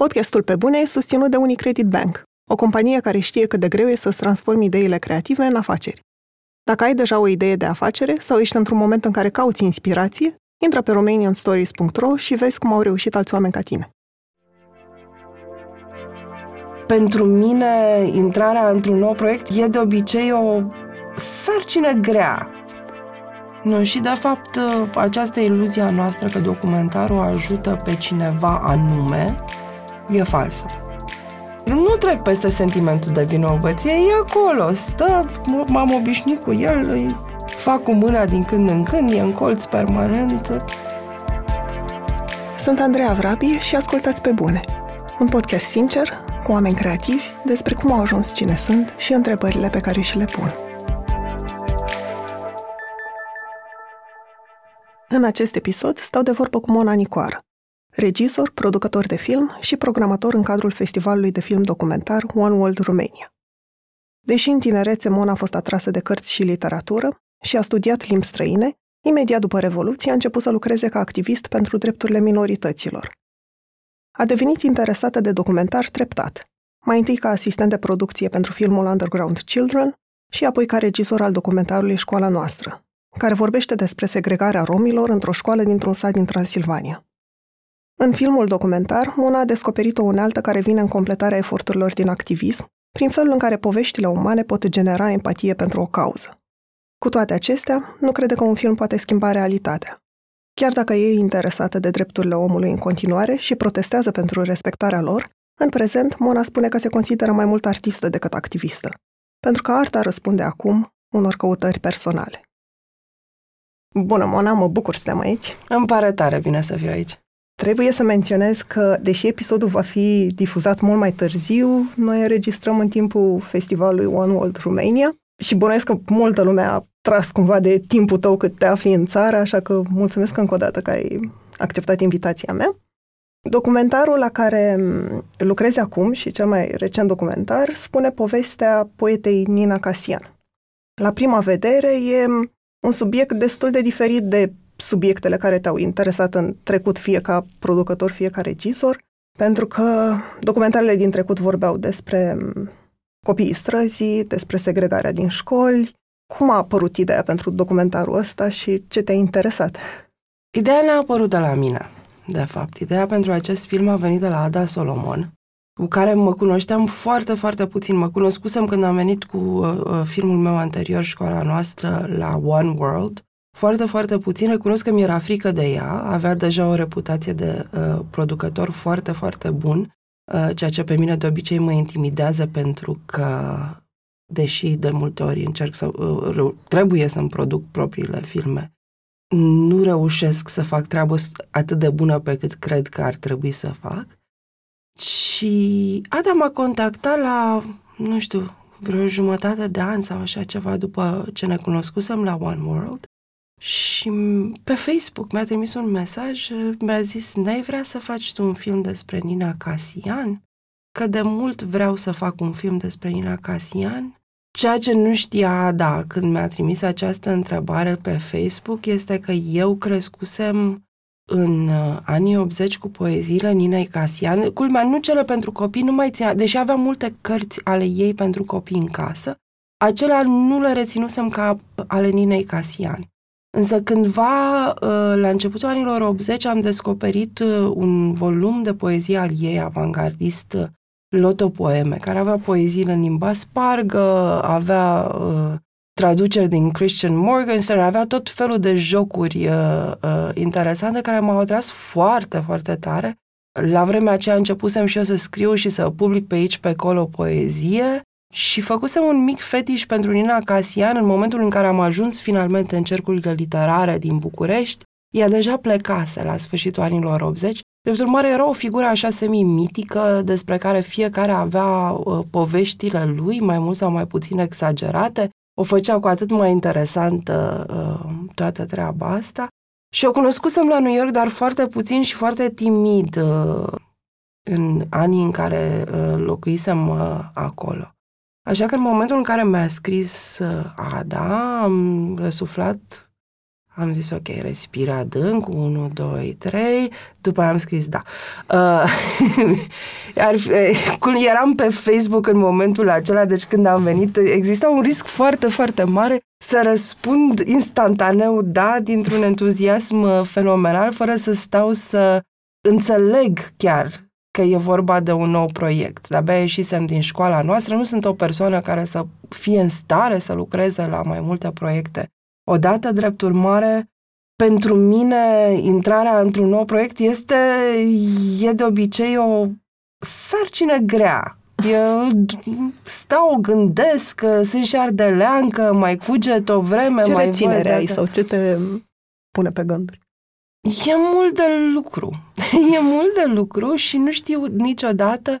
Podcastul Pe Bune e susținut de Unicredit Bank, o companie care știe cât de greu e să-ți transformi ideile creative în afaceri. Dacă ai deja o idee de afacere sau ești într-un moment în care cauți inspirație, intră pe romanianstories.ro și vezi cum au reușit alți oameni ca tine. Pentru mine, intrarea într-un nou proiect e de obicei o sarcină grea. Nu, și de fapt, această iluzie a noastră că documentarul ajută pe cineva anume e falsă. Nu trec peste sentimentul de vinovăție, e acolo, stă, m-am obișnuit cu el, îi fac cu mâna din când în când, e în colț permanent. Sunt Andreea Vrabie și ascultați pe bune. Un podcast sincer, cu oameni creativi, despre cum au ajuns cine sunt și întrebările pe care și le pun. În acest episod stau de vorbă cu Mona Nicoară, regizor, producător de film și programator în cadrul festivalului de film documentar One World Romania. Deși în tinerețe Mona a fost atrasă de cărți și literatură și a studiat limbi străine, imediat după Revoluție a început să lucreze ca activist pentru drepturile minorităților. A devenit interesată de documentar treptat, mai întâi ca asistent de producție pentru filmul Underground Children și apoi ca regizor al documentarului Școala noastră, care vorbește despre segregarea romilor într-o școală dintr-un sat din Transilvania. În filmul documentar, Mona a descoperit o unealtă care vine în completarea eforturilor din activism, prin felul în care poveștile umane pot genera empatie pentru o cauză. Cu toate acestea, nu crede că un film poate schimba realitatea. Chiar dacă e interesată de drepturile omului în continuare și protestează pentru respectarea lor, în prezent, Mona spune că se consideră mai mult artistă decât activistă, pentru că arta răspunde acum unor căutări personale. Bună, Mona, mă bucur să te aici. Îmi pare tare bine să fiu aici. Trebuie să menționez că, deși episodul va fi difuzat mult mai târziu, noi înregistrăm în timpul festivalului One World Romania și bănuiesc că multă lume a tras cumva de timpul tău cât te afli în țară, așa că mulțumesc încă o dată că ai acceptat invitația mea. Documentarul la care lucrezi acum și cel mai recent documentar spune povestea poetei Nina Casian. La prima vedere e un subiect destul de diferit de subiectele care te-au interesat în trecut, fie ca producător, fie ca regizor, pentru că documentarele din trecut vorbeau despre copiii străzii, despre segregarea din școli. Cum a apărut ideea pentru documentarul ăsta și ce te-a interesat? Ideea n-a apărut de la mine, de fapt. Ideea pentru acest film a venit de la Ada Solomon, cu care mă cunoșteam foarte, foarte puțin. Mă cunoscusem când am venit cu uh, uh filmul meu anterior, școala noastră, la One World, foarte, foarte puțin. Recunosc că mi-era frică de ea. Avea deja o reputație de uh, producător foarte, foarte bun, uh, ceea ce pe mine de obicei mă intimidează pentru că, deși de multe ori încerc să... Uh, trebuie să-mi produc propriile filme, nu reușesc să fac treabă atât de bună pe cât cred că ar trebui să fac. Și Ada m-a contactat la, nu știu, vreo jumătate de an sau așa ceva după ce ne cunoscusem la One World și pe Facebook mi-a trimis un mesaj, mi-a zis, n-ai vrea să faci tu un film despre Nina Casian? Că de mult vreau să fac un film despre Nina Casian. Ceea ce nu știa, da, când mi-a trimis această întrebare pe Facebook, este că eu crescusem în uh, anii 80 cu poeziile Ninei Casian. Culmea, nu cele pentru copii, nu mai ținea, deși aveam multe cărți ale ei pentru copii în casă, acelea nu le reținusem ca ale Ninei Casian. Însă cândva, uh, la începutul anilor 80, am descoperit uh, un volum de poezie al ei, avangardist, uh, Lotopoeme, care avea poeziile în limba spargă, avea uh, traduceri din Christian Morgenstern, avea tot felul de jocuri uh, uh, interesante care m-au atras foarte, foarte tare. La vremea aceea începusem și eu să scriu și să public pe aici, pe acolo poezie și făcusem un mic fetiș pentru Nina Casian în momentul în care am ajuns finalmente în cercurile literare din București. Ea deja plecase la sfârșitul anilor 80. De urmare, era o figură așa semi-mitică despre care fiecare avea uh, poveștile lui, mai mult sau mai puțin exagerate. O făcea cu atât mai interesantă uh, toată treaba asta. Și o cunoscusem la New York, dar foarte puțin și foarte timid uh, în anii în care uh, locuisem uh, acolo. Așa că în momentul în care mi-a scris uh, Ada, am răsuflat Am zis, ok, respira adânc, 1, 2, 3, după aia am scris da. Uh, ar fi, când eram pe Facebook în momentul acela, deci când am venit, exista un risc foarte, foarte mare să răspund instantaneu da, dintr-un entuziasm uh, fenomenal, fără să stau să înțeleg chiar că e vorba de un nou proiect. De-abia ieșisem din școala noastră, nu sunt o persoană care să fie în stare să lucreze la mai multe proiecte. Odată, drept urmare, pentru mine, intrarea într-un nou proiect este, e de obicei o sarcină grea. Eu stau, gândesc, sunt și ardeleancă, mai cuget o vreme, ce mai reținere ai sau ce te pune pe gânduri? E mult de lucru. e mult de lucru și nu știu niciodată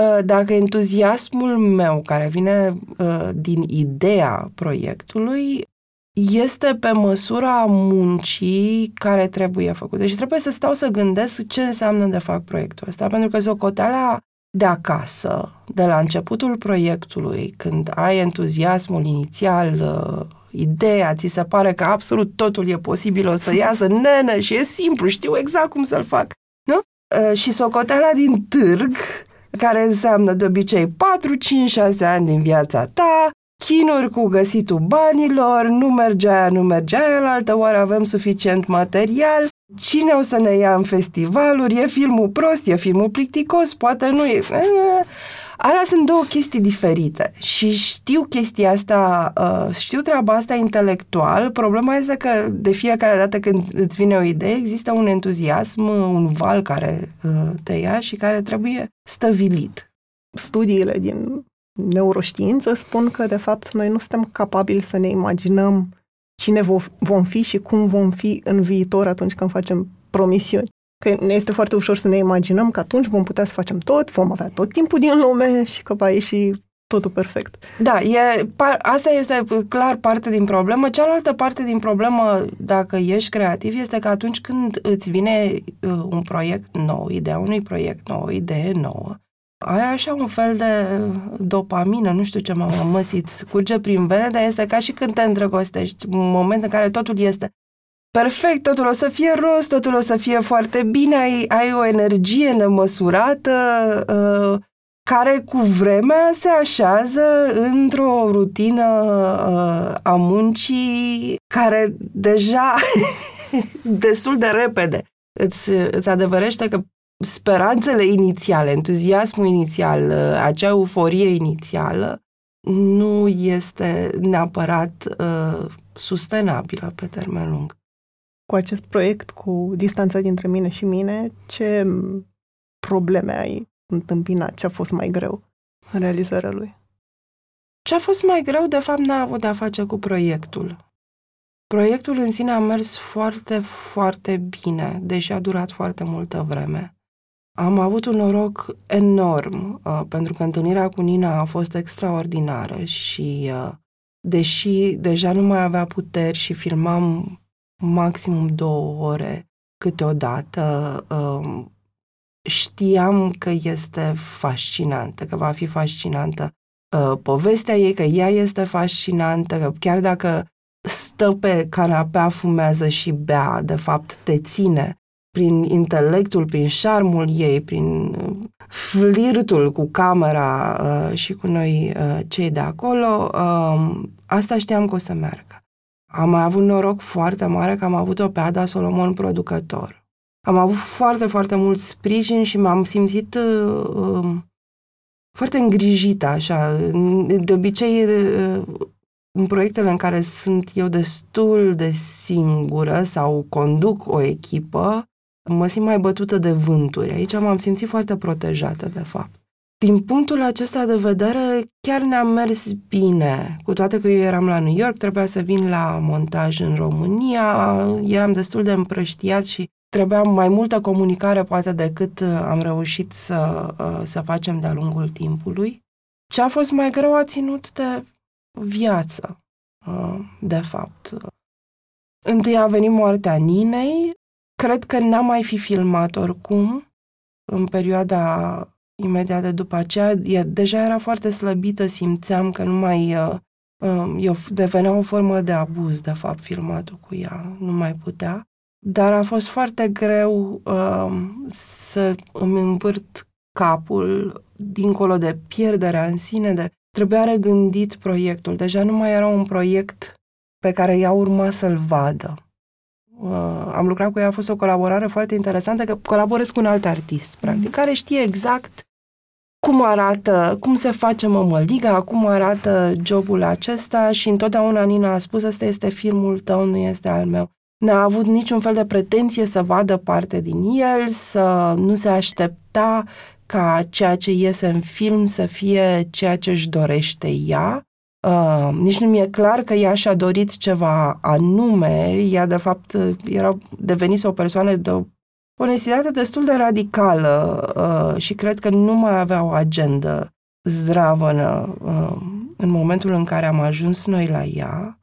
uh, dacă entuziasmul meu, care vine uh, din ideea proiectului, este pe măsura muncii care trebuie făcută. Deci trebuie să stau să gândesc ce înseamnă de fapt proiectul ăsta, pentru că socoteala de acasă, de la începutul proiectului, când ai entuziasmul inițial, uh, ideea, ți se pare că absolut totul e posibil, o să iasă nene și e simplu, știu exact cum să-l fac, nu? Uh, și socoteala din târg, care înseamnă de obicei 4, 5, 6 ani din viața ta, chinuri cu găsitul banilor, nu mergea aia, nu mergea aia, la altă oară avem suficient material, cine o să ne ia în festivaluri, e filmul prost, e filmul plicticos, poate nu e... Alea sunt două chestii diferite și știu chestia asta, uh, știu treaba asta intelectual. Problema este că de fiecare dată când îți vine o idee, există un entuziasm, un val care uh, te ia și care trebuie stăvilit. Studiile din neuroștiință spun că, de fapt, noi nu suntem capabili să ne imaginăm cine vom fi și cum vom fi în viitor atunci când facem promisiuni. Că ne este foarte ușor să ne imaginăm că atunci vom putea să facem tot, vom avea tot timpul din lume și că va ieși totul perfect. Da, e, asta este clar parte din problemă. Cealaltă parte din problemă, dacă ești creativ, este că atunci când îți vine uh, un proiect nou, ideea unui proiect nou, idee nouă, ai așa un fel de dopamină, nu știu ce mă măsiți, curge prin vene, dar este ca și când te îndrăgostești, un moment în care totul este perfect, totul o să fie rost, totul o să fie foarte bine, ai, ai o energie nemăsurată uh, care cu vremea se așează într-o rutină uh, a muncii care deja destul de repede îți, îți adevărește că speranțele inițiale, entuziasmul inițial, uh, acea euforie inițială, nu este neapărat uh, sustenabilă pe termen lung. Cu acest proiect, cu distanța dintre mine și mine, ce probleme ai întâmpinat? Ce a fost mai greu în realizarea lui? Ce a fost mai greu, de fapt, n-a avut de-a face cu proiectul. Proiectul în sine a mers foarte, foarte bine, deși a durat foarte multă vreme. Am avut un noroc enorm, uh, pentru că întâlnirea cu Nina a fost extraordinară și, uh, deși deja nu mai avea puteri și filmam maximum două ore câteodată, uh, știam că este fascinantă, că va fi fascinantă uh, povestea ei, că ea este fascinantă, că chiar dacă stă pe canapea, fumează și bea, de fapt te ține prin intelectul, prin șarmul ei, prin uh, flirtul cu camera uh, și cu noi uh, cei de acolo, uh, asta știam că o să meargă. Am mai avut noroc foarte mare că am avut-o pe Ada Solomon producător. Am avut foarte, foarte mult sprijin și m-am simțit uh, um, foarte îngrijită, așa. De obicei, uh, în proiectele în care sunt eu destul de singură sau conduc o echipă, mă simt mai bătută de vânturi. Aici m-am simțit foarte protejată, de fapt. Din punctul acesta de vedere, chiar ne-a mers bine. Cu toate că eu eram la New York, trebuia să vin la montaj în România, eram destul de împrăștiat și trebuia mai multă comunicare poate decât uh, am reușit să, uh, să facem de-a lungul timpului. Ce a fost mai greu a ținut de viață, uh, de fapt. Întâi a venit moartea Ninei, cred că n-am mai fi filmat oricum în perioada imediat de după aceea, e, deja era foarte slăbită, simțeam că nu mai, uh, Um, eu devenea o formă de abuz, de fapt, filmatul cu ea. Nu mai putea. Dar a fost foarte greu um, să îmi învârt capul dincolo de pierderea în sine, de trebuia regândit proiectul. Deja nu mai era un proiect pe care ea urma să-l vadă. Uh, am lucrat cu ea, a fost o colaborare foarte interesantă, că colaborez cu un alt artist, practic, mm-hmm. care știe exact cum arată, cum se face mămăliga, cum arată jobul acesta și întotdeauna Nina a spus, ăsta este filmul tău, nu este al meu. N-a avut niciun fel de pretenție să vadă parte din el, să nu se aștepta ca ceea ce iese în film să fie ceea ce își dorește ea. Uh, nici nu mi-e clar că ea și-a dorit ceva anume. Ea, de fapt, era devenise o persoană de o onestitate destul de radicală uh, și cred că nu mai avea o agendă zdravănă uh, în momentul în care am ajuns noi la ea.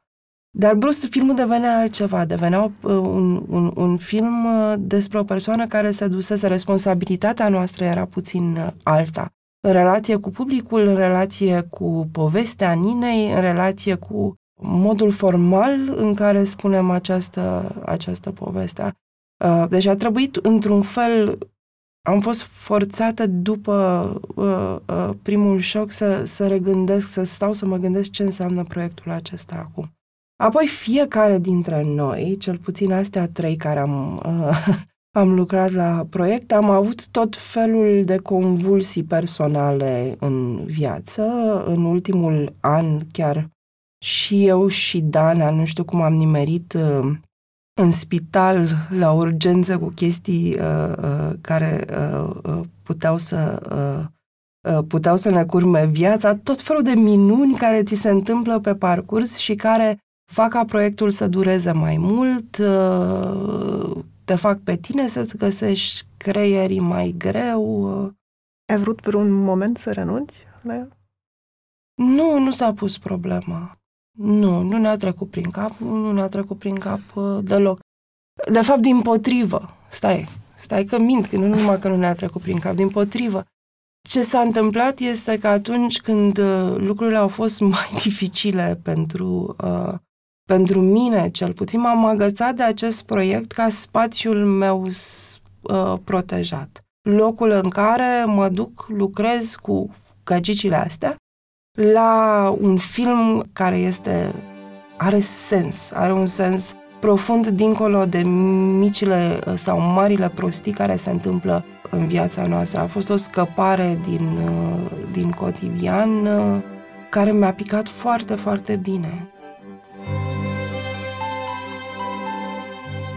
Dar brusc filmul devenea altceva, devenea uh, un, un, un film uh, despre o persoană care se dusese, responsabilitatea noastră era puțin uh, alta. În relație cu publicul, în relație cu povestea Ninei, în relație cu modul formal în care spunem această, această poveste. Deci a trebuit, într-un fel, am fost forțată după uh, uh, primul șoc să, să regândesc, să stau să mă gândesc ce înseamnă proiectul acesta acum. Apoi fiecare dintre noi, cel puțin astea trei care am, uh, am lucrat la proiect, am avut tot felul de convulsii personale în viață. În ultimul an chiar și eu și Dana, nu știu cum am nimerit uh, în spital la urgență cu chestii uh, uh, care uh, uh, puteau să uh, uh, puteau să ne curme viața, tot felul de minuni care ți se întâmplă pe parcurs și care fac ca proiectul să dureze mai mult, uh, te fac pe tine să-ți găsești creierii mai greu. Uh. Ai vrut vreun moment să renunți la el? Nu, nu s-a pus problema. Nu, nu ne-a trecut prin cap, nu ne-a trecut prin cap uh, deloc. De fapt, din potrivă, stai, stai că mint, că nu numai că nu ne-a trecut prin cap, din potrivă. Ce s-a întâmplat este că atunci când uh, lucrurile au fost mai dificile pentru uh, pentru mine, cel puțin, m-am agățat de acest proiect ca spațiul meu uh, protejat. Locul în care mă duc, lucrez cu gagicile astea la un film care este are sens, are un sens profund dincolo de micile uh, sau marile prostii care se întâmplă în viața noastră. A fost o scăpare din, uh, din cotidian uh, care mi-a picat foarte, foarte bine.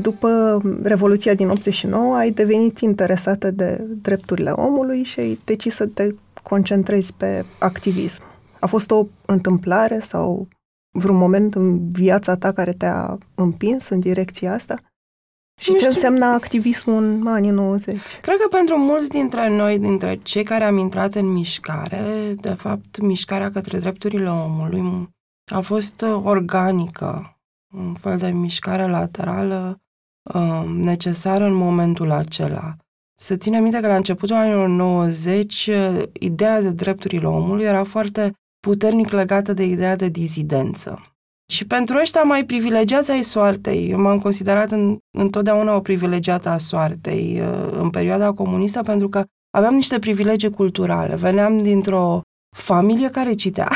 După Revoluția din 89 ai devenit interesată de drepturile omului și ai decis să te concentrezi pe activism. A fost o întâmplare sau vreun moment în viața ta care te-a împins în direcția asta? Și nu ce știu. înseamnă activismul în anii 90? Cred că pentru mulți dintre noi, dintre cei care am intrat în mișcare, de fapt, mișcarea către drepturile omului a fost organică, un fel de mișcare laterală uh, necesară în momentul acela. Să ținem minte că la începutul anilor 90, uh, ideea de drepturile omului era foarte puternic legată de ideea de dizidență. Și pentru ăștia mai privilegiați ai soartei, eu m-am considerat în, întotdeauna o privilegiată a soartei uh, în perioada comunistă pentru că aveam niște privilegii culturale. Veneam dintr-o familie care citea.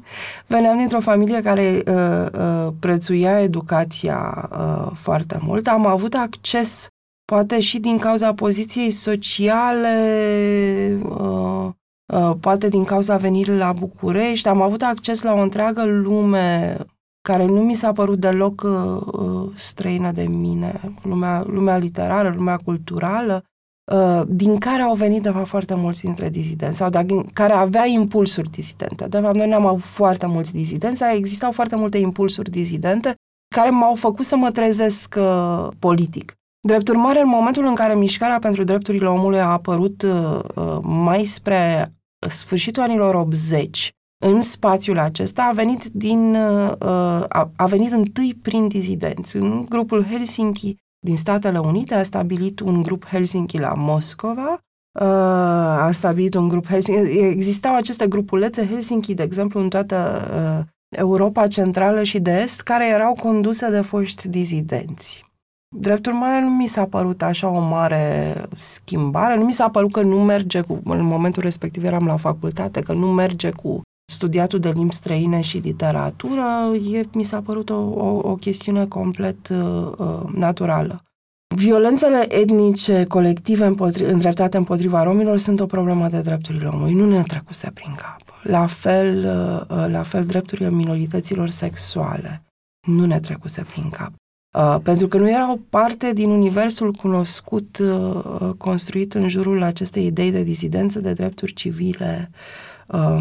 Veneam dintr-o familie care uh, uh, prețuia educația uh, foarte mult. Am avut acces, poate și din cauza poziției sociale, uh, uh, poate din cauza venirii la București, am avut acces la o întreagă lume care nu mi s-a părut deloc uh, uh străină de mine, lumea, lumea literară, lumea culturală, Uh, din care au venit, de fapt, foarte mulți dintre dizidenți sau de, care avea impulsuri dizidente. De fapt, noi ne-am avut foarte mulți dizidenți, existau foarte multe impulsuri dizidente care m-au făcut să mă trezesc uh, politic. Drept urmare, în momentul în care mișcarea pentru drepturile omului a apărut uh, uh mai spre sfârșitul anilor 80, în spațiul acesta a venit din uh, a, a venit întâi prin dizidenți. În grupul Helsinki din Statele Unite a stabilit un grup Helsinki la Moscova, uh, a stabilit un grup Helsinki. Existau aceste grupulețe Helsinki, de exemplu, în toată uh, Europa Centrală și de Est, care erau conduse de foști dizidenți. Drept urmare, nu mi s-a părut așa o mare schimbare, nu mi s-a părut că nu merge cu, în momentul respectiv eram la facultate, că nu merge cu studiatul de limbi străine și literatură, e, mi s-a părut o, o, o chestiune complet uh, uh, naturală. Violențele etnice colective împotri- îndreptate împotriva romilor sunt o problemă de drepturile omului. Nu ne trecuse prin cap. La fel, uh, uh, la fel drepturile minorităților sexuale nu ne trecuse prin cap. Uh, pentru că nu era o parte din universul cunoscut, uh, construit în jurul acestei idei de disidență, de drepturi civile, uh,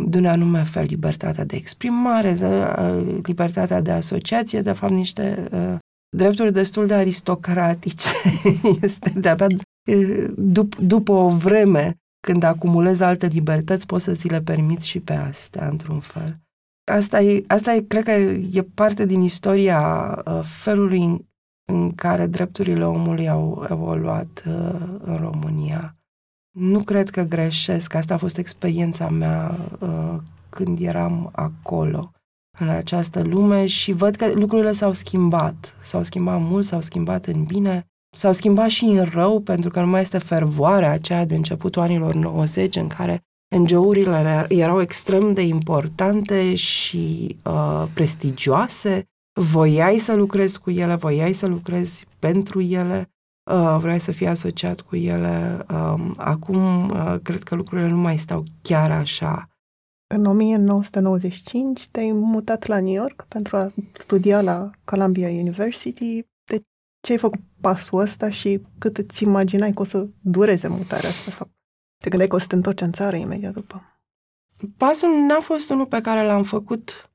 de un anume fel, libertatea de exprimare, de, uh, libertatea de asociație, de fapt niște uh, drepturi destul de aristocratice. este de-abia dup- după o vreme când acumulezi alte libertăți, poți să ți le permiți și pe astea, într-un fel. Asta e, asta e, cred că e parte din istoria uh, felului în, în care drepturile omului au evoluat uh, în România. Nu cred că greșesc. Asta a fost experiența mea uh, când eram acolo, în această lume și văd că lucrurile s-au schimbat. S-au schimbat mult, s-au schimbat în bine, s-au schimbat și în rău, pentru că nu mai este fervoarea aceea de începutul anilor 90 în care NGO-urile erau extrem de importante și uh, prestigioase, voiai să lucrezi cu ele, voiai să lucrezi pentru ele, uh, vrei să fii asociat cu ele. Uh, acum, uh, cred că lucrurile nu mai stau chiar așa. În 1995 te-ai mutat la New York pentru a studia la Columbia University. De ce ai făcut pasul ăsta și cât îți imaginai că o să dureze mutarea asta? Sau te gândeai că o să te întorci în țară imediat după? Pasul n-a fost unul pe care l-am făcut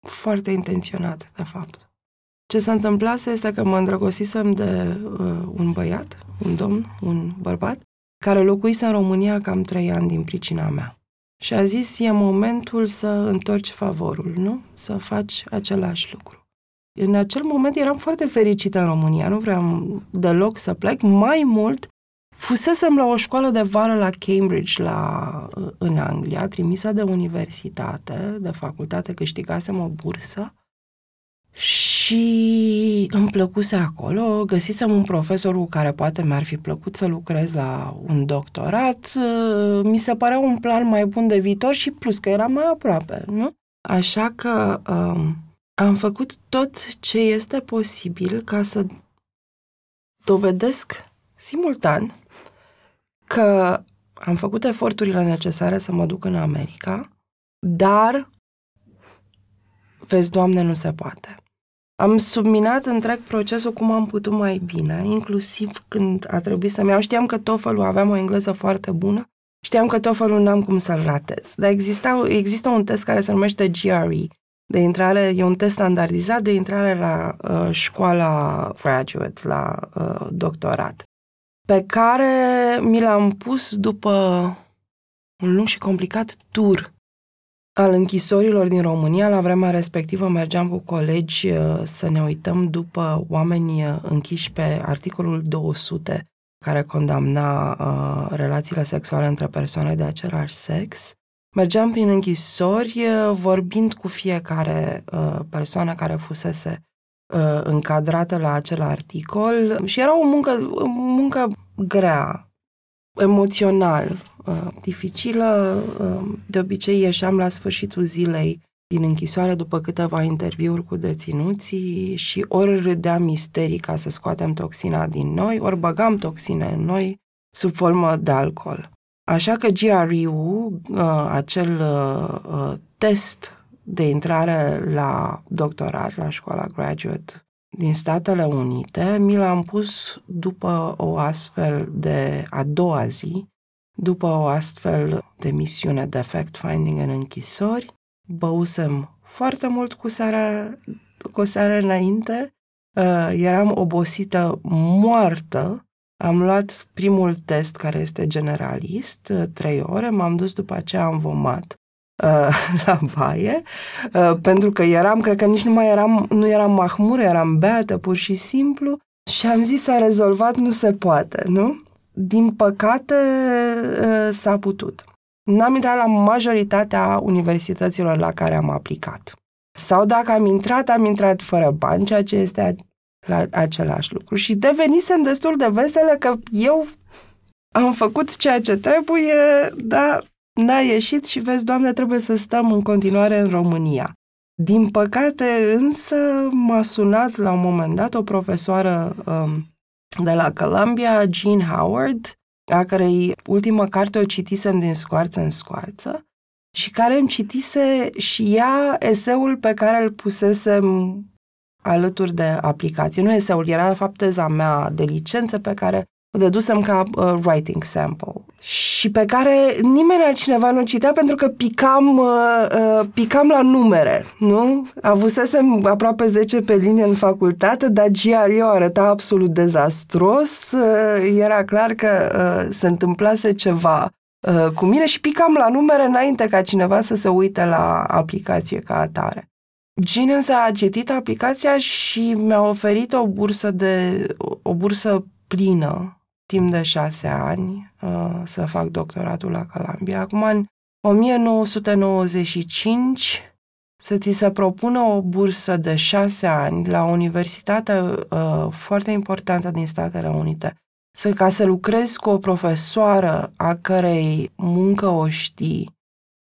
foarte intenționat, de fapt. Ce se întâmplase este că mă îndrăgosisem de uh, un băiat, un domn, un bărbat, care locuise în România cam trei ani din pricina mea. Și a zis, e momentul să întorci favorul, nu? Să faci același lucru. În acel moment eram foarte fericită în România, nu vreau deloc să plec. Mai mult, fusesem la o școală de vară la Cambridge, la, în Anglia, trimisă de universitate, de facultate, câștigasem o bursă și îmi plăcuse acolo, găsisem un profesor cu care poate mi-ar fi plăcut să lucrez la un doctorat, mi se părea un plan mai bun de viitor și plus că era mai aproape, nu? Așa că um, am făcut tot ce este posibil ca să dovedesc simultan că am făcut eforturile necesare să mă duc în America, dar, vezi, Doamne, nu se poate. Am subminat întreg procesul cum am putut mai bine, inclusiv când a trebuit să-mi iau. Știam că TOEFL-ul aveam o engleză foarte bună, știam că TOEFL-ul n-am cum să-l ratez, dar exista, există un test care se numește GRE, de intrare, e un test standardizat de intrare la uh, școala graduate, la uh, doctorat, pe care mi l-am pus după un lung și complicat tur al închisorilor din România. La vremea respectivă mergeam cu colegi uh, să ne uităm după oameni uh, închiși pe articolul 200 care condamna uh, relațiile sexuale între persoane de același sex. Mergeam prin închisori uh, vorbind cu fiecare uh, persoană care fusese uh, încadrată la acel articol și era o muncă, o muncă grea, emoțional, uh, dificilă. Uh, de obicei ieșeam la sfârșitul zilei din închisoare după câteva interviuri cu deținuții și ori râdeam misterii ca să scoatem toxina din noi, ori băgam toxine în noi sub formă de alcool. Așa că GRE-ul, uh, acel uh, uh, test de intrare la doctorat, la școala graduate din Statele Unite, mi l-am pus după o astfel de a doua zi, după o astfel de misiune de fact-finding în închisori, băusem foarte mult cu seara cu o seară înainte, uh, eram obosită, moartă. Am luat primul test, care este generalist, uh, trei ore, m-am dus după aceea, am vomat uh, la baie, uh, pentru că eram, cred că nici nu mai eram, nu eram mahmură, eram beată pur și simplu și am zis s-a rezolvat, nu se poate, nu? Din păcate uh, s-a putut. N-am intrat la majoritatea universităților la care am aplicat. Sau dacă am intrat, am intrat fără bani, ceea ce este la același lucru. Și devenisem destul de veselă că eu am făcut ceea ce trebuie, dar n-a ieșit și vezi, Doamne, trebuie să stăm în continuare în România. Din păcate, însă, m-a sunat la un moment dat o profesoară um, de la Columbia, Jean Howard, a cărei ultimă carte o citisem din scoarță în scoarță și care îmi citise și ea eseul pe care îl pusesem alături de aplicație. Nu eseul, era de fapt teza mea de licență pe care o dedusem ca uh, writing sample și pe care nimeni altcineva nu citea pentru că picam, uh, uh, picam la numere, nu? Avusesem aproape 10 pe linie în facultate, dar GRE arăta absolut dezastros. Uh, era clar că uh, se întâmplase ceva uh, cu mine și picam la numere înainte ca cineva să se uite la aplicație ca atare. Jean însă a citit aplicația și mi-a oferit o bursă de o bursă plină timp de șase ani uh, să fac doctoratul la Columbia. Acum, în 1995, să ți se propună o bursă de șase ani la o universitate uh, foarte importantă din Statele Unite, să, ca să lucrezi cu o profesoară a cărei muncă o știi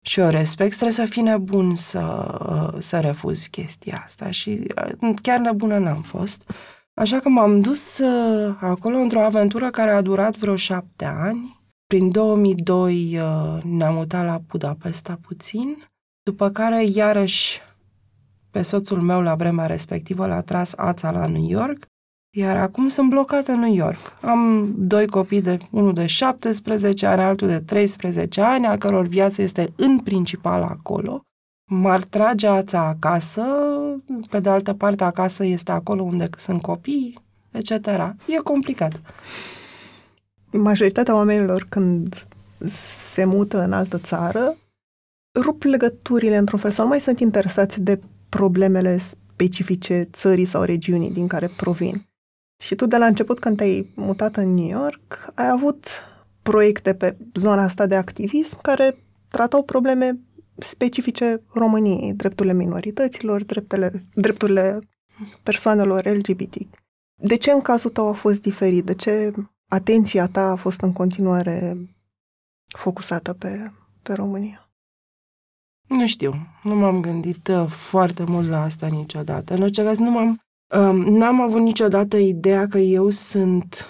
și o respect, trebuie să fii nebun să, uh, să refuzi chestia asta. Și uh, chiar nebună n-am fost. Așa că m-am dus uh, acolo într-o aventură care a durat vreo șapte ani. Prin 2002 uh, ne-am mutat la Budapesta puțin, după care iarăși pe soțul meu la vremea respectivă l-a tras ața la New York, iar acum sunt blocată în New York. Am doi copii, de unul de 17 ani, altul de 13 ani, a căror viață este în principal acolo m-ar trage ața acasă, pe de altă parte acasă este acolo unde sunt copii, etc. E complicat. Majoritatea oamenilor când se mută în altă țară, rup legăturile într-un fel sau nu mai sunt interesați de problemele specifice țării sau regiunii din care provin. Și tu de la început când te-ai mutat în New York, ai avut proiecte pe zona asta de activism care tratau probleme specifice României, drepturile minorităților, dreptele, drepturile persoanelor LGBT. De ce în cazul tău a fost diferit? De ce atenția ta a fost în continuare focusată pe, pe România? Nu știu, nu m-am gândit uh, foarte mult la asta niciodată. În orice caz, nu m-am, um, n-am avut niciodată ideea că eu sunt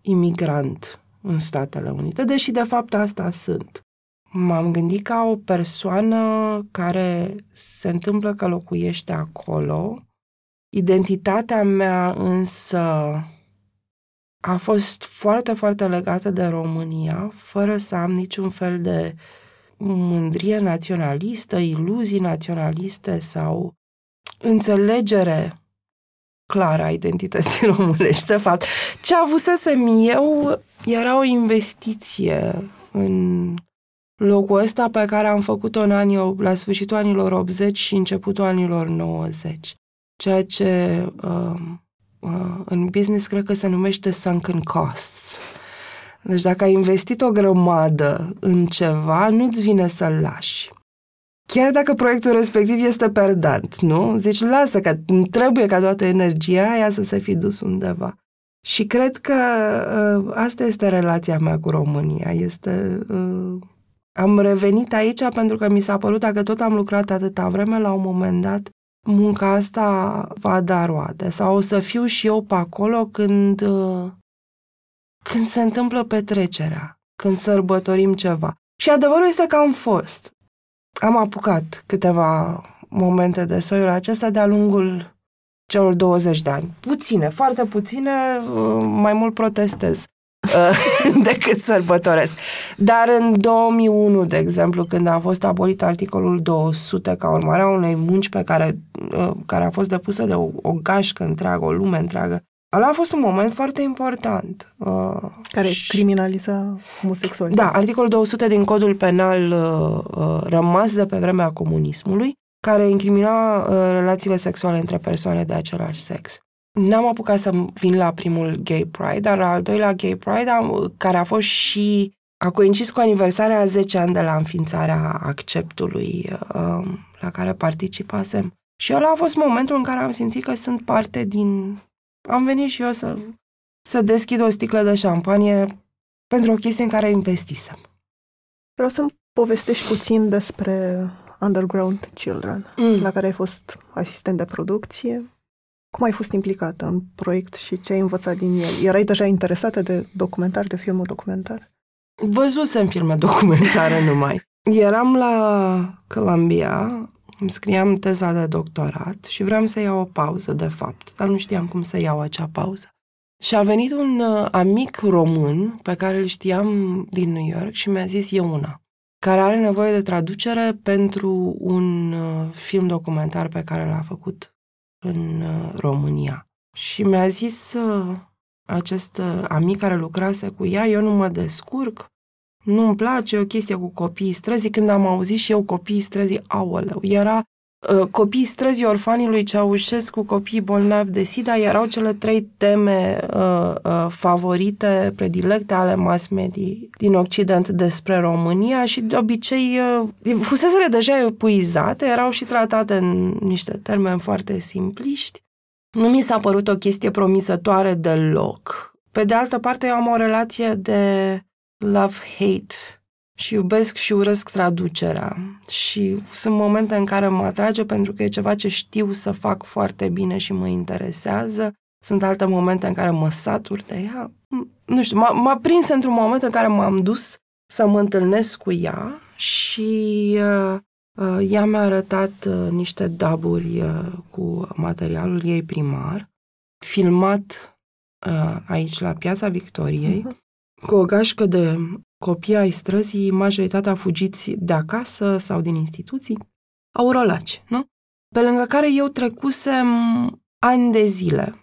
imigrant în Statele Unite, deși de fapt asta sunt. M-am gândit ca o persoană care se întâmplă că locuiește acolo. Identitatea mea însă a fost foarte, foarte legată de România, fără să am niciun fel de mândrie naționalistă, iluzii naționaliste sau înțelegere clară a identității românești. De fapt, ce avusesem eu era o investiție în locul ăsta pe care am făcut-o în anii, la sfârșitul anilor 80 și începutul anilor 90. Ceea ce uh, uh, în business cred că se numește sunken costs. Deci dacă ai investit o grămadă în ceva, nu-ți vine să-l lași. Chiar dacă proiectul respectiv este perdant, nu? Zici, lasă că trebuie ca toată energia aia să se fi dus undeva. Și cred că uh, asta este relația mea cu România. Este uh, am revenit aici pentru că mi s-a părut, dacă tot am lucrat atâta vreme, la un moment dat, munca asta va da roade. Sau o să fiu și eu pe acolo când, uh, când se întâmplă petrecerea, când sărbătorim ceva. Și adevărul este că am fost. Am apucat câteva momente de soiul acesta de-a lungul celor 20 de ani. Puține, foarte puține, uh, mai mult protestez. decât sărbătoresc. Dar în 2001, de exemplu, când a fost abolit articolul 200 ca urmare a unei munci pe care uh, care a fost depusă de o, o gașcă întreagă, o lume întreagă. Ăla a fost un moment foarte important. Uh, care și... criminaliza homosexualitatea. Da, articolul 200 din codul penal uh, uh, rămas de pe vremea comunismului, care incrimina uh, relațiile sexuale între persoane de același sex. N-am apucat să vin la primul Gay Pride, dar la al doilea Gay Pride, am, care a fost și a coincis cu aniversarea a 10 ani de la înființarea acceptului uh, la care participasem. Și ăla a fost momentul în care am simțit că sunt parte din... Am venit și eu să, să deschid o sticlă de șampanie pentru o chestie în care investisem. Vreau să-mi povestești puțin despre Underground Children, mm. la care ai fost asistent de producție. Cum ai fost implicată în proiect și ce ai învățat din el? Erai deja interesată de documentar, de filmul documentar? Văzusem filme documentare numai. Eram la Columbia, îmi scriam teza de doctorat și vreau să iau o pauză, de fapt, dar nu știam cum să iau acea pauză. Și a venit un uh, amic român pe care îl știam din New York și mi-a zis, e una, care are nevoie de traducere pentru un uh, film documentar pe care l-a făcut în uh, România. Și mi-a zis uh, acest uh, amic care lucrase cu ea, eu nu mă descurc, nu-mi place, o chestie cu copiii străzii. Când am auzit și eu copiii străzii, aoleu, era uh, copiii străzii orfanii lui Ceaușescu, copiii bolnavi de SIDA, erau cele trei teme uh, uh, favorite, predilecte ale mass media din Occident despre România și de obicei uh, fuseseră deja epuizate, erau și tratate în niște termeni foarte simpliști. Nu mi s-a părut o chestie promisătoare deloc. Pe de altă parte, eu am o relație de love-hate și iubesc și urăsc traducerea. Și sunt momente în care mă atrage pentru că e ceva ce știu să fac foarte bine și mă interesează. Sunt alte momente în care mă satur de ea. Nu știu, m-a, m-a prins într-un moment în care m-am dus să mă întâlnesc cu ea și uh, uh, ea mi-a arătat uh, niște daburi uh, cu materialul ei primar, filmat uh, aici la Piața Victoriei, uh-huh cu o gașcă de copii ai străzii, majoritatea fugiți de acasă sau din instituții, aurolaci, nu? Pe lângă care eu trecusem ani de zile,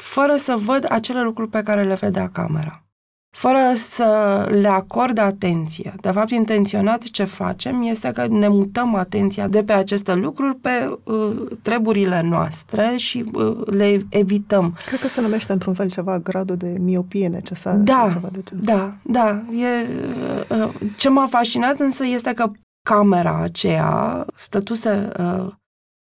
fără să văd acele lucruri pe care le vedea camera fără să le acorde atenție. De fapt, intenționat ce facem este că ne mutăm atenția de pe aceste lucruri pe uh, treburile noastre și uh, le evităm. Cred că se numește într-un fel ceva gradul de miopie necesar. Da, ceva de da, da. E, uh, uh, ce m-a fascinat însă este că camera aceea stătuse uh,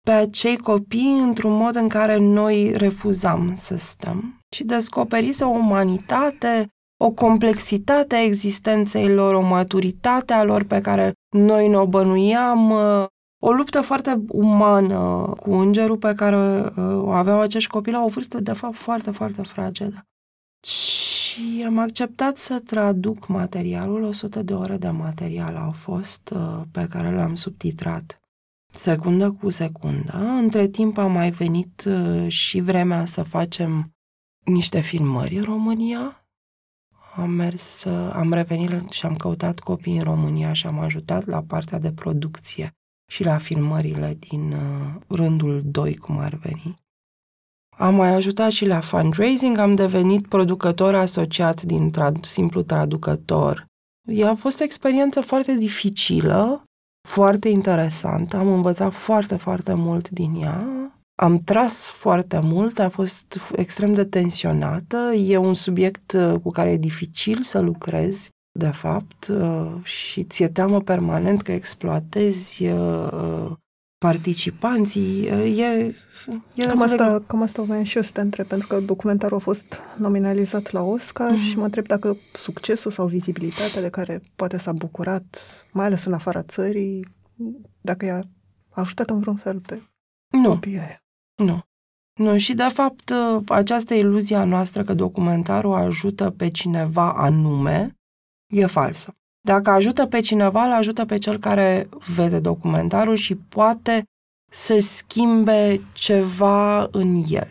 pe acei copii într-un mod în care noi refuzam să stăm și descoperise o umanitate o complexitate a existenței lor, o maturitate a lor pe care noi ne o bănuiam, uh, o luptă foarte umană cu îngerul pe care uh, o aveau acești copii la o vârstă, de fapt, foarte, foarte fragedă. Și am acceptat să traduc materialul, 100 de ore de material au fost uh, pe care le-am subtitrat secundă cu secundă. Între timp a mai venit și vremea să facem niște filmări în România, am mers, am revenit și am căutat copii în România și am ajutat la partea de producție și la filmările din uh, rândul 2, cum ar veni. Am mai ajutat și la fundraising, am devenit producător asociat din trad- simplu traducător. A fost o experiență foarte dificilă, foarte interesantă, am învățat foarte, foarte mult din ea am tras foarte mult, a fost extrem de tensionată, e un subiect uh, cu care e dificil să lucrezi, de fapt, uh, și ți-e teamă permanent că exploatezi uh, participanții. E, e cam, asta, cam asta voiam și eu să te întreb, pentru că documentarul a fost nominalizat la Oscar mm-hmm. și mă întreb dacă succesul sau vizibilitatea de care poate s-a bucurat, mai ales în afara țării, dacă i-a ajutat în vreun fel pe nu. copiii aia. Nu. Nu, și de fapt această iluzie a noastră că documentarul ajută pe cineva anume e falsă. Dacă ajută pe cineva, îl ajută pe cel care vede documentarul și poate să schimbe ceva în el.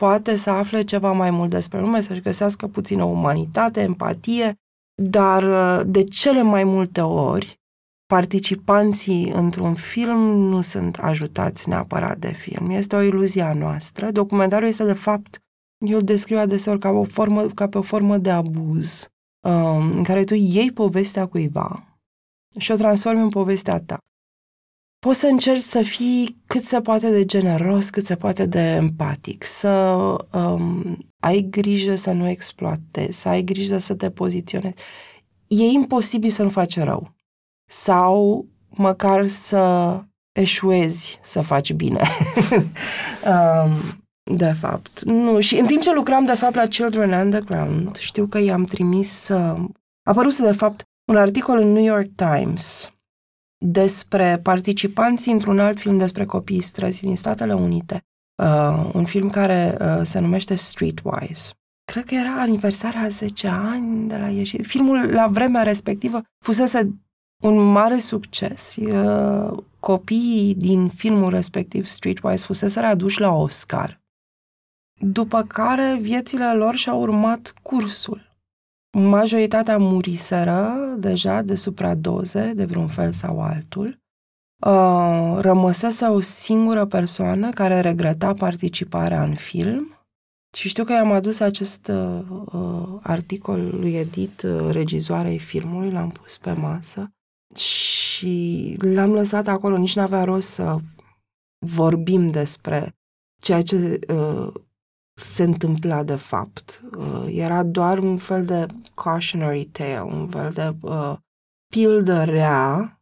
Poate să afle ceva mai mult despre lume, să-și găsească puțină umanitate, empatie, dar de cele mai multe ori participanții într-un film nu sunt ajutați neapărat de film. Este o iluzie a noastră. Documentarul este, de fapt, eu îl descriu adeseori ca, o formă, ca pe o formă de abuz, um, în care tu iei povestea cuiva și o transformi în povestea ta. Poți să încerci să fii cât se poate de generos, cât se poate de empatic, să um, ai grijă să nu exploatezi, să ai grijă să te poziționezi. E imposibil să nu faci rău. Sau măcar să eșuezi să faci bine. um, de fapt. Nu, și în timp ce lucram, de fapt, la Children Underground, știu că i-am trimis... Uh, a apărut, de fapt, un articol în New York Times despre participanții într-un alt film despre copiii străzi din Statele Unite. Uh, un film care uh, se numește Streetwise. Cred că era aniversarea a 10 ani de la ieșire. Filmul, la vremea respectivă, fusese un mare succes. Uh, copiii din filmul respectiv, Streetwise, fusese aduși la Oscar după care viețile lor și-au urmat cursul. Majoritatea muriseră deja de supradoze, de vreun fel sau altul. Uh, rămăsese o singură persoană care regreta participarea în film și știu că i-am adus acest uh, uh articol lui Edit, uh, regizoarei filmului, l-am pus pe masă și l-am lăsat acolo, nici n-avea rost să vorbim despre ceea ce uh, se întâmpla de fapt. Uh, era doar un fel de cautionary tale, un fel de uh, pildă rea,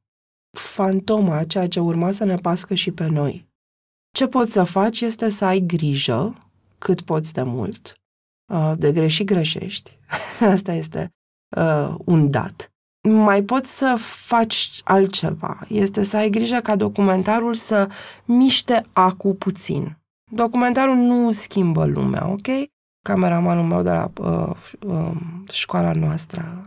fantoma, ceea ce urma să ne pască și pe noi. Ce poți să faci este să ai grijă cât poți de mult. Uh, de greși greșești. Asta este uh, un dat. Mai poți să faci altceva. Este să ai grijă ca documentarul să miște acu puțin Documentarul nu schimbă lumea, ok? Cameramanul meu de la uh, uh, școala noastră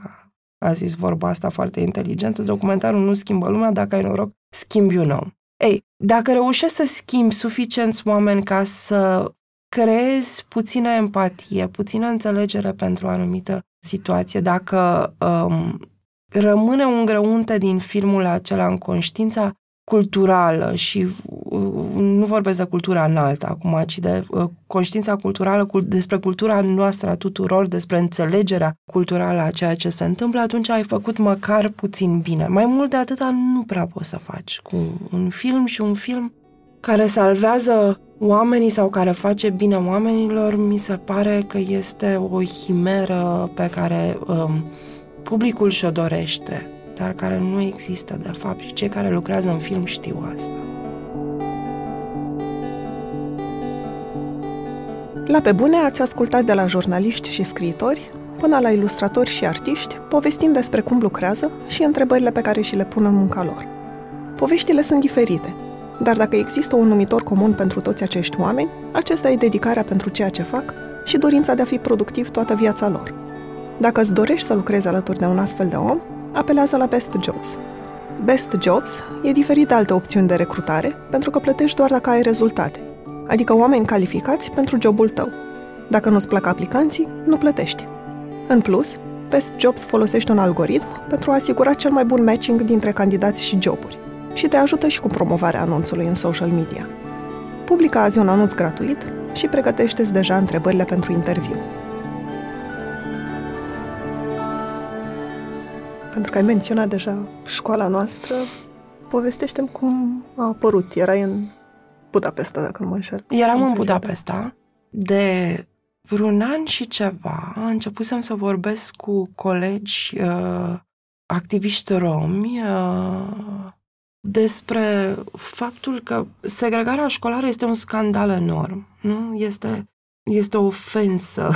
a zis vorba asta foarte inteligentă, documentarul nu schimbă lumea, dacă ai noroc, schimbi un om. Ei, dacă reușești să schimbi suficienți oameni ca să creezi puțină empatie, puțină înțelegere pentru o anumită situație, dacă um, rămâne un grăunte din filmul acela în conștiința culturală și uh, nu vorbesc de cultura înaltă acum, ci de uh, conștiința culturală despre cultura noastră a tuturor, despre înțelegerea culturală a ceea ce se întâmplă, atunci ai făcut măcar puțin bine. Mai mult de atâta nu prea poți să faci cu un film și un film care salvează oamenii sau care face bine oamenilor, mi se pare că este o himeră pe care um, publicul și-o dorește dar care nu există de fapt și cei care lucrează în film știu asta. La Pe Bune ați ascultat de la jurnaliști și scriitori până la ilustratori și artiști, povestind despre cum lucrează și întrebările pe care și le pun în munca lor. Poveștile sunt diferite, dar dacă există un numitor comun pentru toți acești oameni, acesta e dedicarea pentru ceea ce fac și dorința de a fi productiv toată viața lor. Dacă îți dorești să lucrezi alături de un astfel de om, apelează la Best Jobs. Best Jobs e diferit de alte opțiuni de recrutare, pentru că plătești doar dacă ai rezultate, adică oameni calificați pentru jobul tău. Dacă nu-ți plac aplicanții, nu plătești. În plus, Best Jobs folosește un algoritm pentru a asigura cel mai bun matching dintre candidați și joburi și te ajută și cu promovarea anunțului în social media. Publică azi un anunț gratuit și pregătește-ți deja întrebările pentru interviu. Pentru că ai menționat deja școala noastră, povestește cum a apărut. Erai în Budapesta, dacă nu mă înșel. Eram în Budapesta de vreun an și ceva. Începusem să vorbesc cu colegi uh, activiști romi uh, despre faptul că segregarea școlară este un scandal enorm. Nu? Este este o ofensă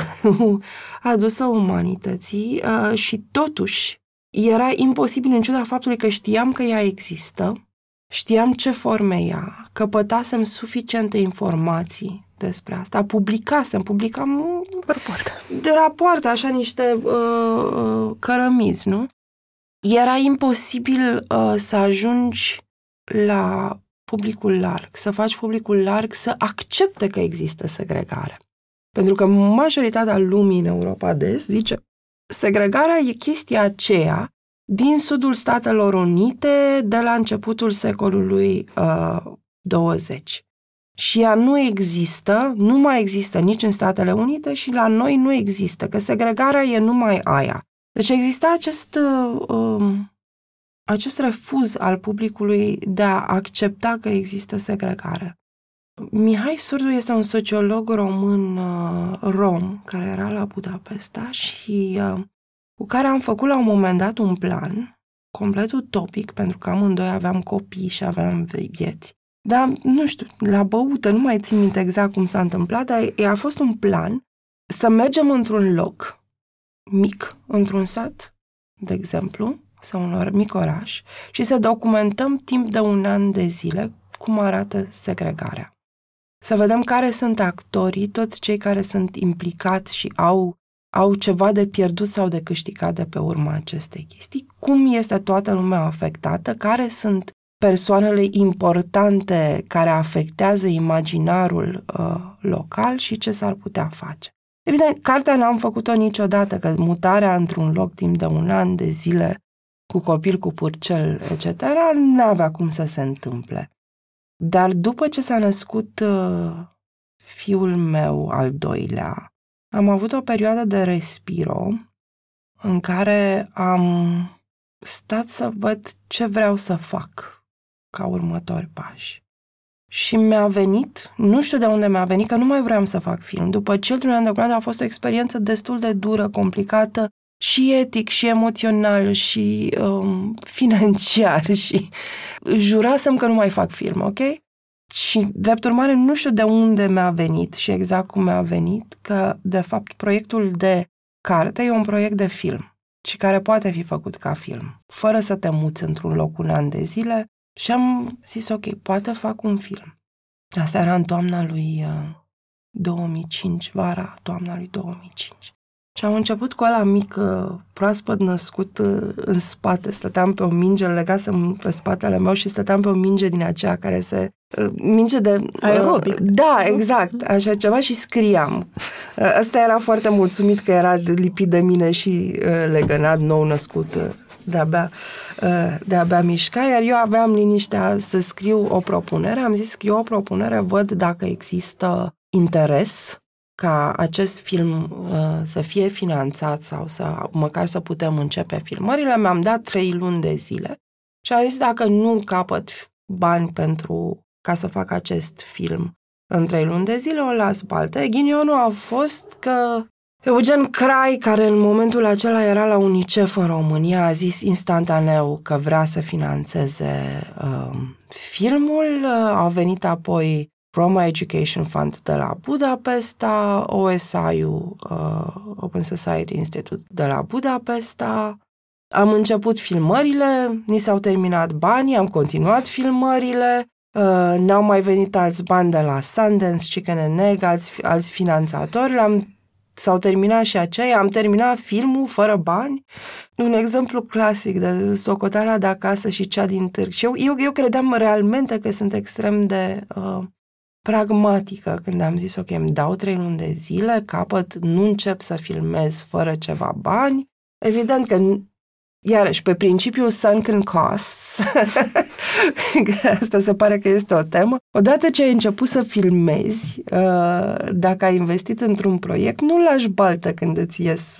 adusă umanității uh, și totuși era imposibil în ciuda faptului că știam că ea există, știam ce forme ea, căpătasem suficiente informații despre asta, publicasem, publicam rapoarte. de rapoarte, așa niște uh, uh, cărămizi, nu? Era imposibil uh, să ajungi la publicul larg, să faci publicul larg să accepte că există segregare. Pentru că majoritatea lumii în Europa de Est zice segregarea e chestia aceea din sudul Statelor Unite de la începutul secolului uh, 20. Și ea nu există, nu mai există nici în Statele Unite și la noi nu există, că segregarea e numai aia. Deci exista acest, uh, um, acest refuz al publicului de a accepta că există segregare. Mihai Surdu este un sociolog român uh, rom care era la Budapesta și uh, cu care am făcut la un moment dat un plan complet utopic, pentru că amândoi aveam copii și aveam vieți. Dar, nu știu, la băută, nu mai țin minte exact cum s-a întâmplat, dar a fost un plan să mergem într-un loc mic, într-un sat, de exemplu, sau un mic oraș, și să documentăm timp de un an de zile cum arată segregarea. Să vedem care sunt actorii, toți cei care sunt implicați și au, au ceva de pierdut sau de câștigat de pe urma acestei chestii, cum este toată lumea afectată, care sunt persoanele importante care afectează imaginarul uh, local și ce s-ar putea face. Evident, cartea n-am făcut-o niciodată, că mutarea într-un loc timp de un an de zile cu copil, cu purcel, etc., nu avea cum să se întâmple. Dar după ce s-a născut uh, fiul meu al doilea, am avut o perioadă de respiro în care am stat să văd ce vreau să fac ca următori pași. Și mi-a venit, nu știu de unde mi-a venit, că nu mai vreau să fac film. După Children Underground a fost o experiență destul de dură, complicată, și etic, și emoțional, și um, financiar, și jurasem că nu mai fac film, ok? Și, drept urmare, nu știu de unde mi-a venit și exact cum mi-a venit, că, de fapt, proiectul de carte e un proiect de film și care poate fi făcut ca film, fără să te muți într-un loc un an de zile, și am zis, ok, poate fac un film. Asta era în toamna lui uh, 2005, vara toamna lui 2005. Și am început cu ăla mic, uh, proaspăt născut uh, în spate. Stăteam pe o minge, legasem pe spatele meu și stăteam pe o minge din aceea care se... Uh, minge de... Aerobic. Da, exact, așa ceva și scriam. Asta era foarte mulțumit că era lipit de mine și legănat nou născut de-abia, de-abia mișca, iar eu aveam liniștea să scriu o propunere. Am zis, scriu o propunere, văd dacă există interes ca acest film uh, să fie finanțat sau să măcar să putem începe filmările, mi-am dat trei luni de zile și am zis dacă nu capăt bani pentru ca să fac acest film în trei luni de zile, o las baltă. Ghinionul a fost că Eugen Crai, care în momentul acela era la UNICEF în România, a zis instantaneu că vrea să financeze uh, filmul. Uh, au venit apoi Roma Education Fund de la Budapesta, OSI-ul, uh, Open Society Institute de la Budapesta. Am început filmările, ni s-au terminat banii, am continuat filmările, uh, n-au mai venit alți bani de la Sundance, Chicken and Egg, alți, alți finanțatori, l-am s-au terminat și aceia, am terminat filmul fără bani. Un exemplu clasic de socoteala de acasă și cea din târg. Și eu, eu, eu credeam realmente că sunt extrem de uh, pragmatică când am zis, ok, îmi dau trei luni de zile, capăt, nu încep să filmez fără ceva bani. Evident că Iarăși, pe principiul sunken costs, asta se pare că este o temă, odată ce ai început să filmezi, uh, dacă ai investit într-un proiect, nu lași baltă când îți ies,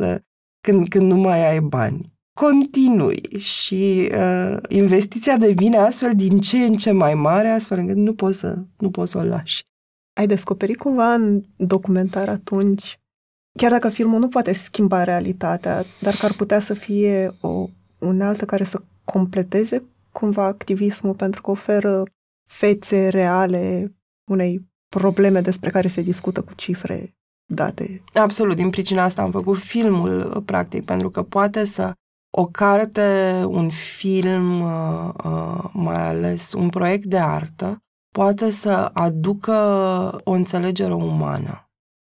când, când nu mai ai bani. Continui și uh, investiția devine astfel din ce în ce mai mare, astfel încât nu poți să, nu poți să o lași. Ai descoperit cumva în documentar atunci chiar dacă filmul nu poate schimba realitatea, dar că ar putea să fie o unealtă care să completeze cumva activismul pentru că oferă fețe reale unei probleme despre care se discută cu cifre date. Absolut, din pricina asta am făcut filmul, practic, pentru că poate să o carte, un film, uh, uh, mai ales un proiect de artă, poate să aducă o înțelegere umană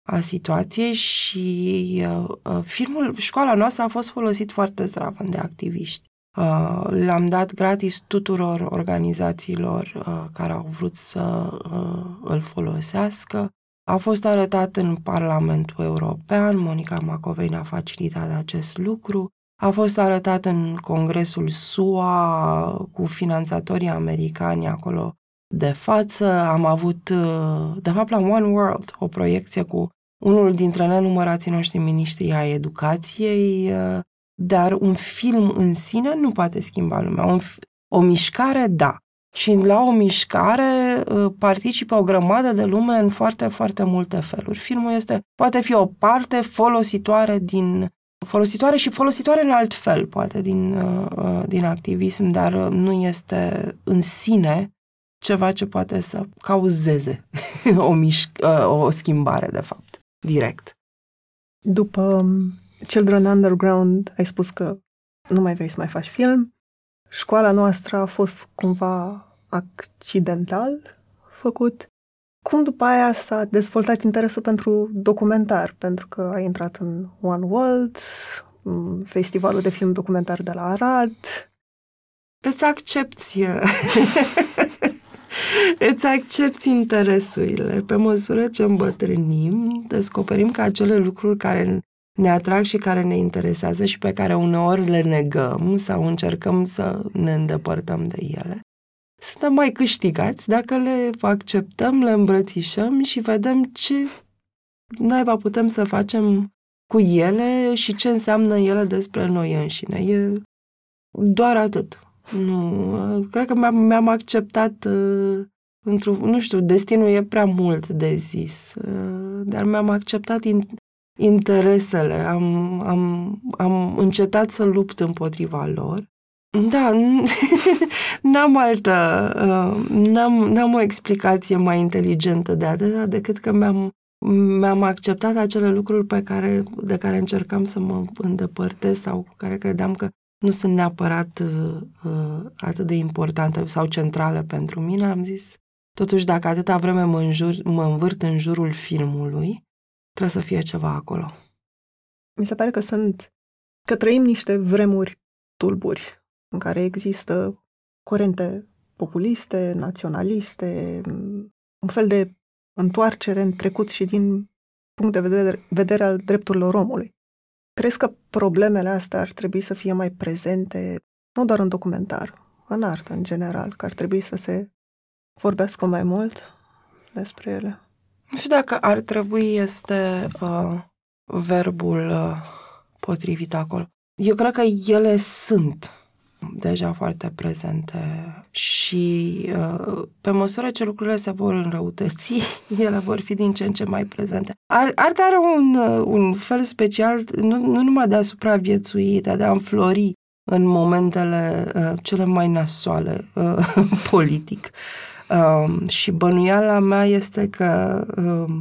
a situației și uh, uh, filmul, școala noastră a fost folosit foarte zdravă de activiști. Uh, l-am dat gratis tuturor organizațiilor uh, care au vrut să uh, îl folosească. A fost arătat în Parlamentul European, Monica Macovei a facilitat acest lucru. A fost arătat în Congresul SUA cu finanțatorii americani acolo de față. Am avut, uh, de fapt, la One World, o proiecție cu unul dintre nenumărații noștri miniștri ai educației, uh, dar un film în sine nu poate schimba lumea. O, o mișcare, da. Și la o mișcare uh, participă o grămadă de lume în foarte, foarte multe feluri. Filmul este, poate fi o parte folositoare din folositoare și folositoare în alt fel, poate, din, uh, din activism, dar nu este în sine ceva ce poate să cauzeze o, mișc- o schimbare, de fapt, direct. După um, Children Underground ai spus că nu mai vrei să mai faci film. Școala noastră a fost cumva accidental făcut. Cum după aia s-a dezvoltat interesul pentru documentar? Pentru că ai intrat în One World, festivalul de film documentar de la Arad. Îți accepti Îți accepti interesurile. Pe măsură ce îmbătrânim, descoperim că acele lucruri care ne atrag și care ne interesează și pe care uneori le negăm sau încercăm să ne îndepărtăm de ele. Suntem mai câștigați dacă le acceptăm, le îmbrățișăm și vedem ce naiba putem să facem cu ele și ce înseamnă ele despre noi înșine. E doar atât. Nu, cred că mi-am, mi-am acceptat uh, într nu știu, destinul e prea mult de zis, uh, dar mi-am acceptat in, interesele, am, am, am încetat să lupt împotriva lor. Da, n-am altă, uh, n-am, n-am o explicație mai inteligentă de atât decât că mi-am, mi-am acceptat acele lucruri pe care, de care încercam să mă îndepărtez sau cu care credeam că nu sunt neapărat uh, uh, atât de importante sau centrale pentru mine. Am zis, totuși, dacă atâta vreme mă, înjur, mă învârt în jurul filmului, trebuie să fie ceva acolo. Mi se pare că sunt, că trăim niște vremuri tulburi în care există curente populiste, naționaliste, un fel de întoarcere în trecut și din punct de vedere, vedere al drepturilor omului. Crezi că problemele astea ar trebui să fie mai prezente, nu doar în documentar, în artă în general, că ar trebui să se vorbească mai mult despre ele? Nu știu dacă ar trebui este uh, verbul uh, potrivit acolo. Eu cred că ele sunt deja foarte prezente și uh, pe măsură ce lucrurile se vor înrăutăți, ele vor fi din ce în ce mai prezente. Arta are un, uh, un fel special, nu, nu numai de a supraviețui, dar de a înflori în momentele uh, cele mai nasoale uh, politic. Uh, și bănuiala mea este că uh,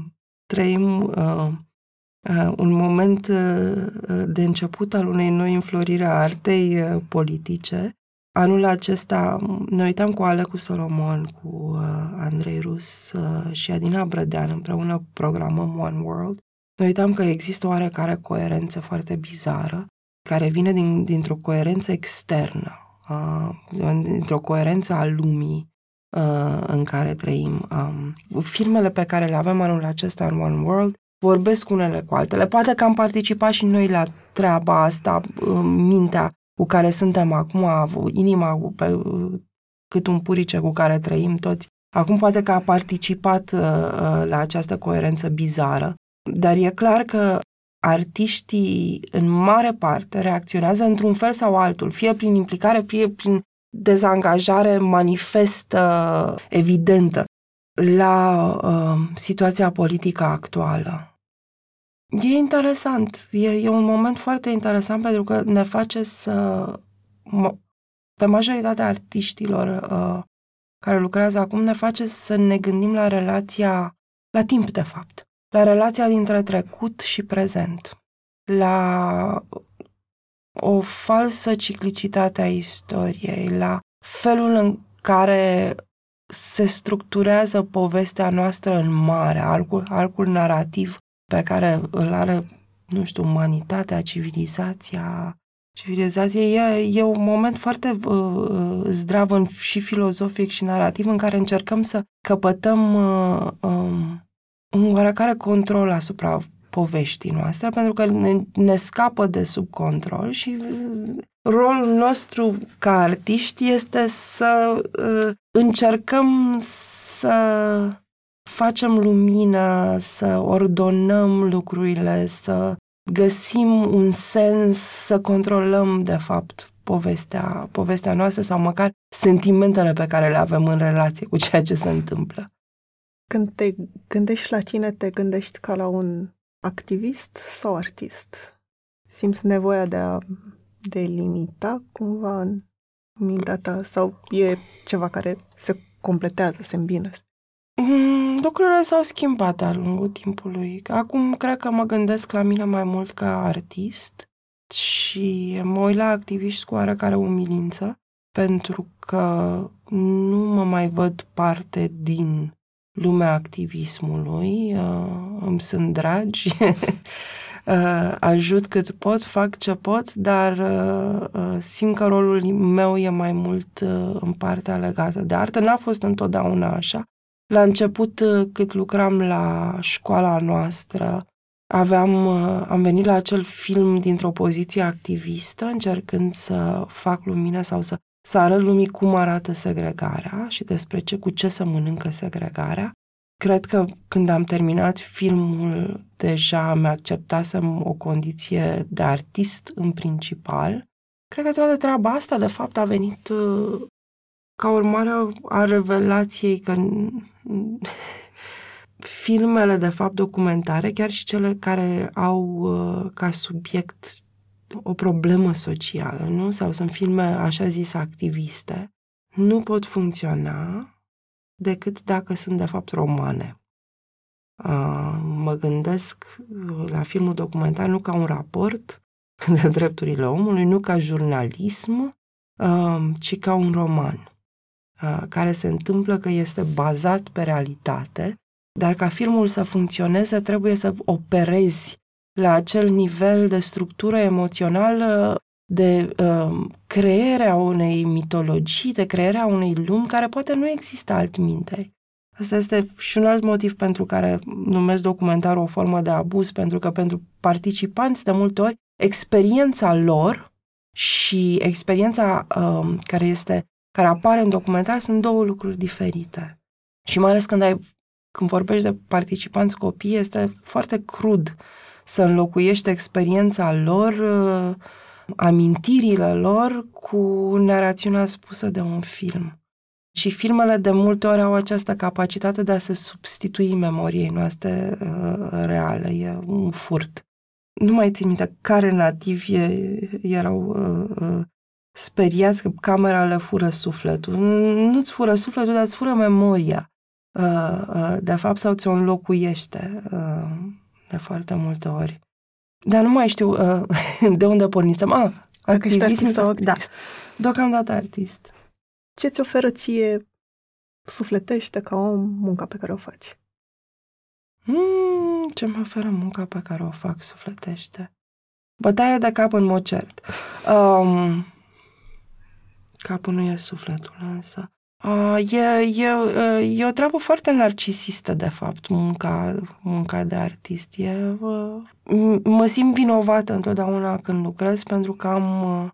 trăim uh, uh, un moment uh, de început al unei noi înfloriri a artei uh, politice. Anul acesta ne uitam cu Alecu Solomon, cu uh, Andrei Rus uh, și Adina Brădean împreună programăm One World. Ne uitam că există o oarecare coerență foarte bizară care vine din, dintr-o coerență externă, uh, dintr-o coerență a lumii uh, în care trăim. Um, filmele pe care le avem anul acesta în One World vorbesc unele cu altele. Poate că am participat și noi la treaba asta, mintea cu care suntem acum, inima pe cât un purice cu care trăim toți. Acum poate că a participat uh, uh, la această coerență bizară, dar e clar că artiștii în mare parte reacționează într-un fel sau altul, fie prin implicare, fie prin dezangajare manifestă, evidentă, la uh, situația politică actuală. E interesant. E, e un moment foarte interesant pentru că ne face să... Pe majoritatea artiștilor uh, care lucrează acum ne face să ne gândim la relația, la timp de fapt, la relația dintre trecut și prezent, la o falsă ciclicitate a istoriei, la felul în care se structurează povestea noastră în mare, arcul, arcul narrativ pe care îl are, nu știu, umanitatea, civilizația, civilizație, e, e un moment foarte uh, uh zdrav în, și filozofic și narrativ în care încercăm să căpătăm uh, um, un oarecare control asupra poveștii noastre, pentru că ne, ne scapă de sub control și uh, rolul nostru ca artiști este să uh, încercăm să facem lumină, să ordonăm lucrurile, să găsim un sens, să controlăm, de fapt, povestea, povestea noastră sau măcar sentimentele pe care le avem în relație cu ceea ce se întâmplă. Când te gândești la tine, te gândești ca la un activist sau artist? Simți nevoia de a delimita cumva în mintea ta sau e ceva care se completează, se îmbină? Mm, lucrurile s-au schimbat de-a lungul timpului. Acum cred că mă gândesc la mine mai mult ca artist și mă uit la activiști cu oarecare umilință pentru că nu mă mai văd parte din lumea activismului, uh, îmi sunt dragi, uh, ajut cât pot, fac ce pot, dar uh, uh, simt că rolul meu e mai mult uh, în partea legată de artă. N-a fost întotdeauna așa. La început, uh, cât lucram la școala noastră, aveam, uh, am venit la acel film dintr-o poziție activistă, încercând să fac lumină sau să, să arăt lumii cum arată segregarea și despre ce, cu ce să mănâncă segregarea. Cred că când am terminat filmul, deja mi-acceptasem o condiție de artist în principal. Cred că toată treaba asta, de fapt, a venit uh, ca urmare a revelației că filmele, de fapt, documentare, chiar și cele care au uh, ca subiect o problemă socială, nu? Sau sunt filme, așa zis, activiste, nu pot funcționa decât dacă sunt, de fapt, romane. Uh, mă gândesc la filmul documentar nu ca un raport de drepturile omului, nu ca jurnalism, uh, ci ca un roman care se întâmplă că este bazat pe realitate, dar ca filmul să funcționeze trebuie să operezi la acel nivel de structură emoțională, de uh, crearea unei mitologii, de crearea unei lumi care poate nu există altminte. Asta este și un alt motiv pentru care numesc documentarul o formă de abuz, pentru că pentru participanți de multe ori experiența lor și experiența uh, care este care apare în documentar sunt două lucruri diferite. Și mai ales când ai când vorbești de participanți copii, este foarte crud să înlocuiești experiența lor, uh, amintirile lor cu narațiunea spusă de un film. Și filmele de multe ori au această capacitate de a se substitui memoriei noastre uh, reale. E un furt. Nu mai țin minte care nativi erau uh, uh, speriați că camera le fură sufletul. Nu-ți fură sufletul, dar îți fură memoria. Uh, uh, de fapt, sau ți-o înlocuiește uh, de foarte multe ori. Dar nu mai știu uh, de unde pornisem. Ah, activism sau activist. Da, deocamdată artist. Ce ți oferă ție sufletește ca om munca pe care o faci? Mm, ce mi oferă munca pe care o fac sufletește? Bătaie de cap în mod cert. Um, capul nu e sufletul, însă. Uh, e, e, e o treabă foarte narcisistă, de fapt, munca, munca de artist. E, uh, mă simt vinovată întotdeauna când lucrez, pentru că am, uh,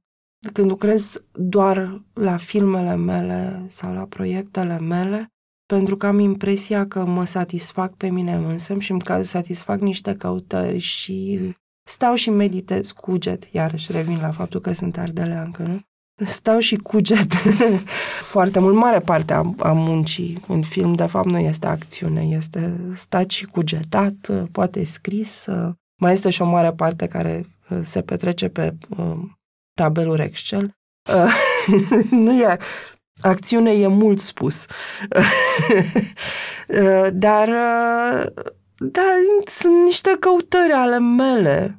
când lucrez doar la filmele mele sau la proiectele mele, pentru că am impresia că mă satisfac pe mine însă și îmi satisfac niște căutări și stau și meditez, cuget, iarăși revin la faptul că sunt ardeleancă, nu? Stau și cuget foarte mult. Mare parte a, a muncii în film, de fapt, nu este acțiune, este stat și cugetat, poate scris. Mai este și o mare parte care uh, se petrece pe uh, tabeluri Excel. Uh, nu e acțiune, e mult spus. Dar, da, sunt niște căutări ale mele Uh,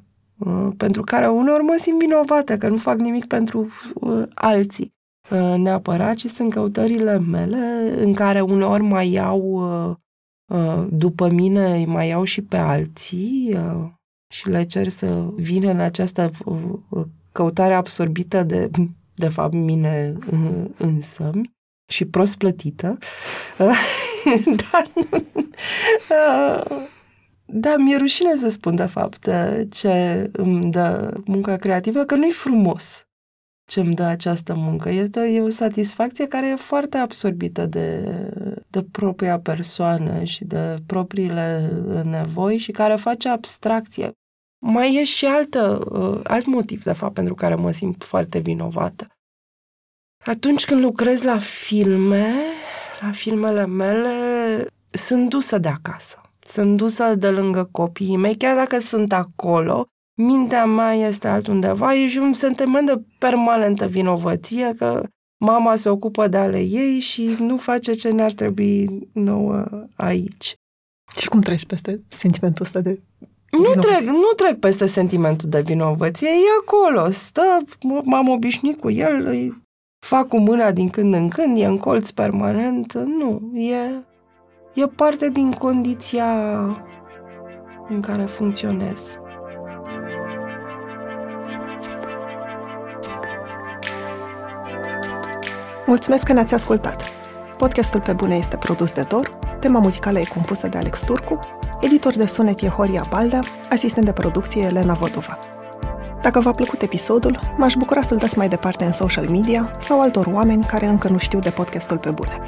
pentru care uneori mă simt vinovată că nu fac nimic pentru uh, alții uh, neapărat, ci sunt căutările mele în care uneori mai iau după mine, mai iau și pe alții și le cer să vină în această căutare absorbită de, de fapt, mine însă și prost plătită. Dar Da, mi-e rușine să spun, de fapt, ce îmi dă munca creativă, că nu-i frumos ce îmi dă această muncă. Este o, e o satisfacție care e foarte absorbită de, de propria persoană și de propriile nevoi și care face abstracție. Mai e și altă, uh, alt motiv, de fapt, pentru care mă simt foarte vinovată. Atunci când lucrez la filme, la filmele mele, sunt dusă de acasă. Sunt dusă de lângă copiii mei, chiar dacă sunt acolo, mintea mea este altundeva, e și un sentiment de permanentă vinovăție că mama se ocupă de ale ei și nu face ce ne-ar trebui nouă aici. Și cum treci peste sentimentul ăsta de nu trec, nu trec peste sentimentul de vinovăție, e acolo, stă, m-am obișnuit cu el, îi fac cu mâna din când în când, e în colț permanent, nu, e, e parte din condiția în care funcționez. Mulțumesc că ne-ați ascultat! Podcastul Pe Bune este produs de Dor, tema muzicală e compusă de Alex Turcu, editor de sunet e Horia Baldea, asistent de producție Elena Vodova. Dacă v-a plăcut episodul, m-aș bucura să-l dați mai departe în social media sau altor oameni care încă nu știu de podcastul Pe Bune.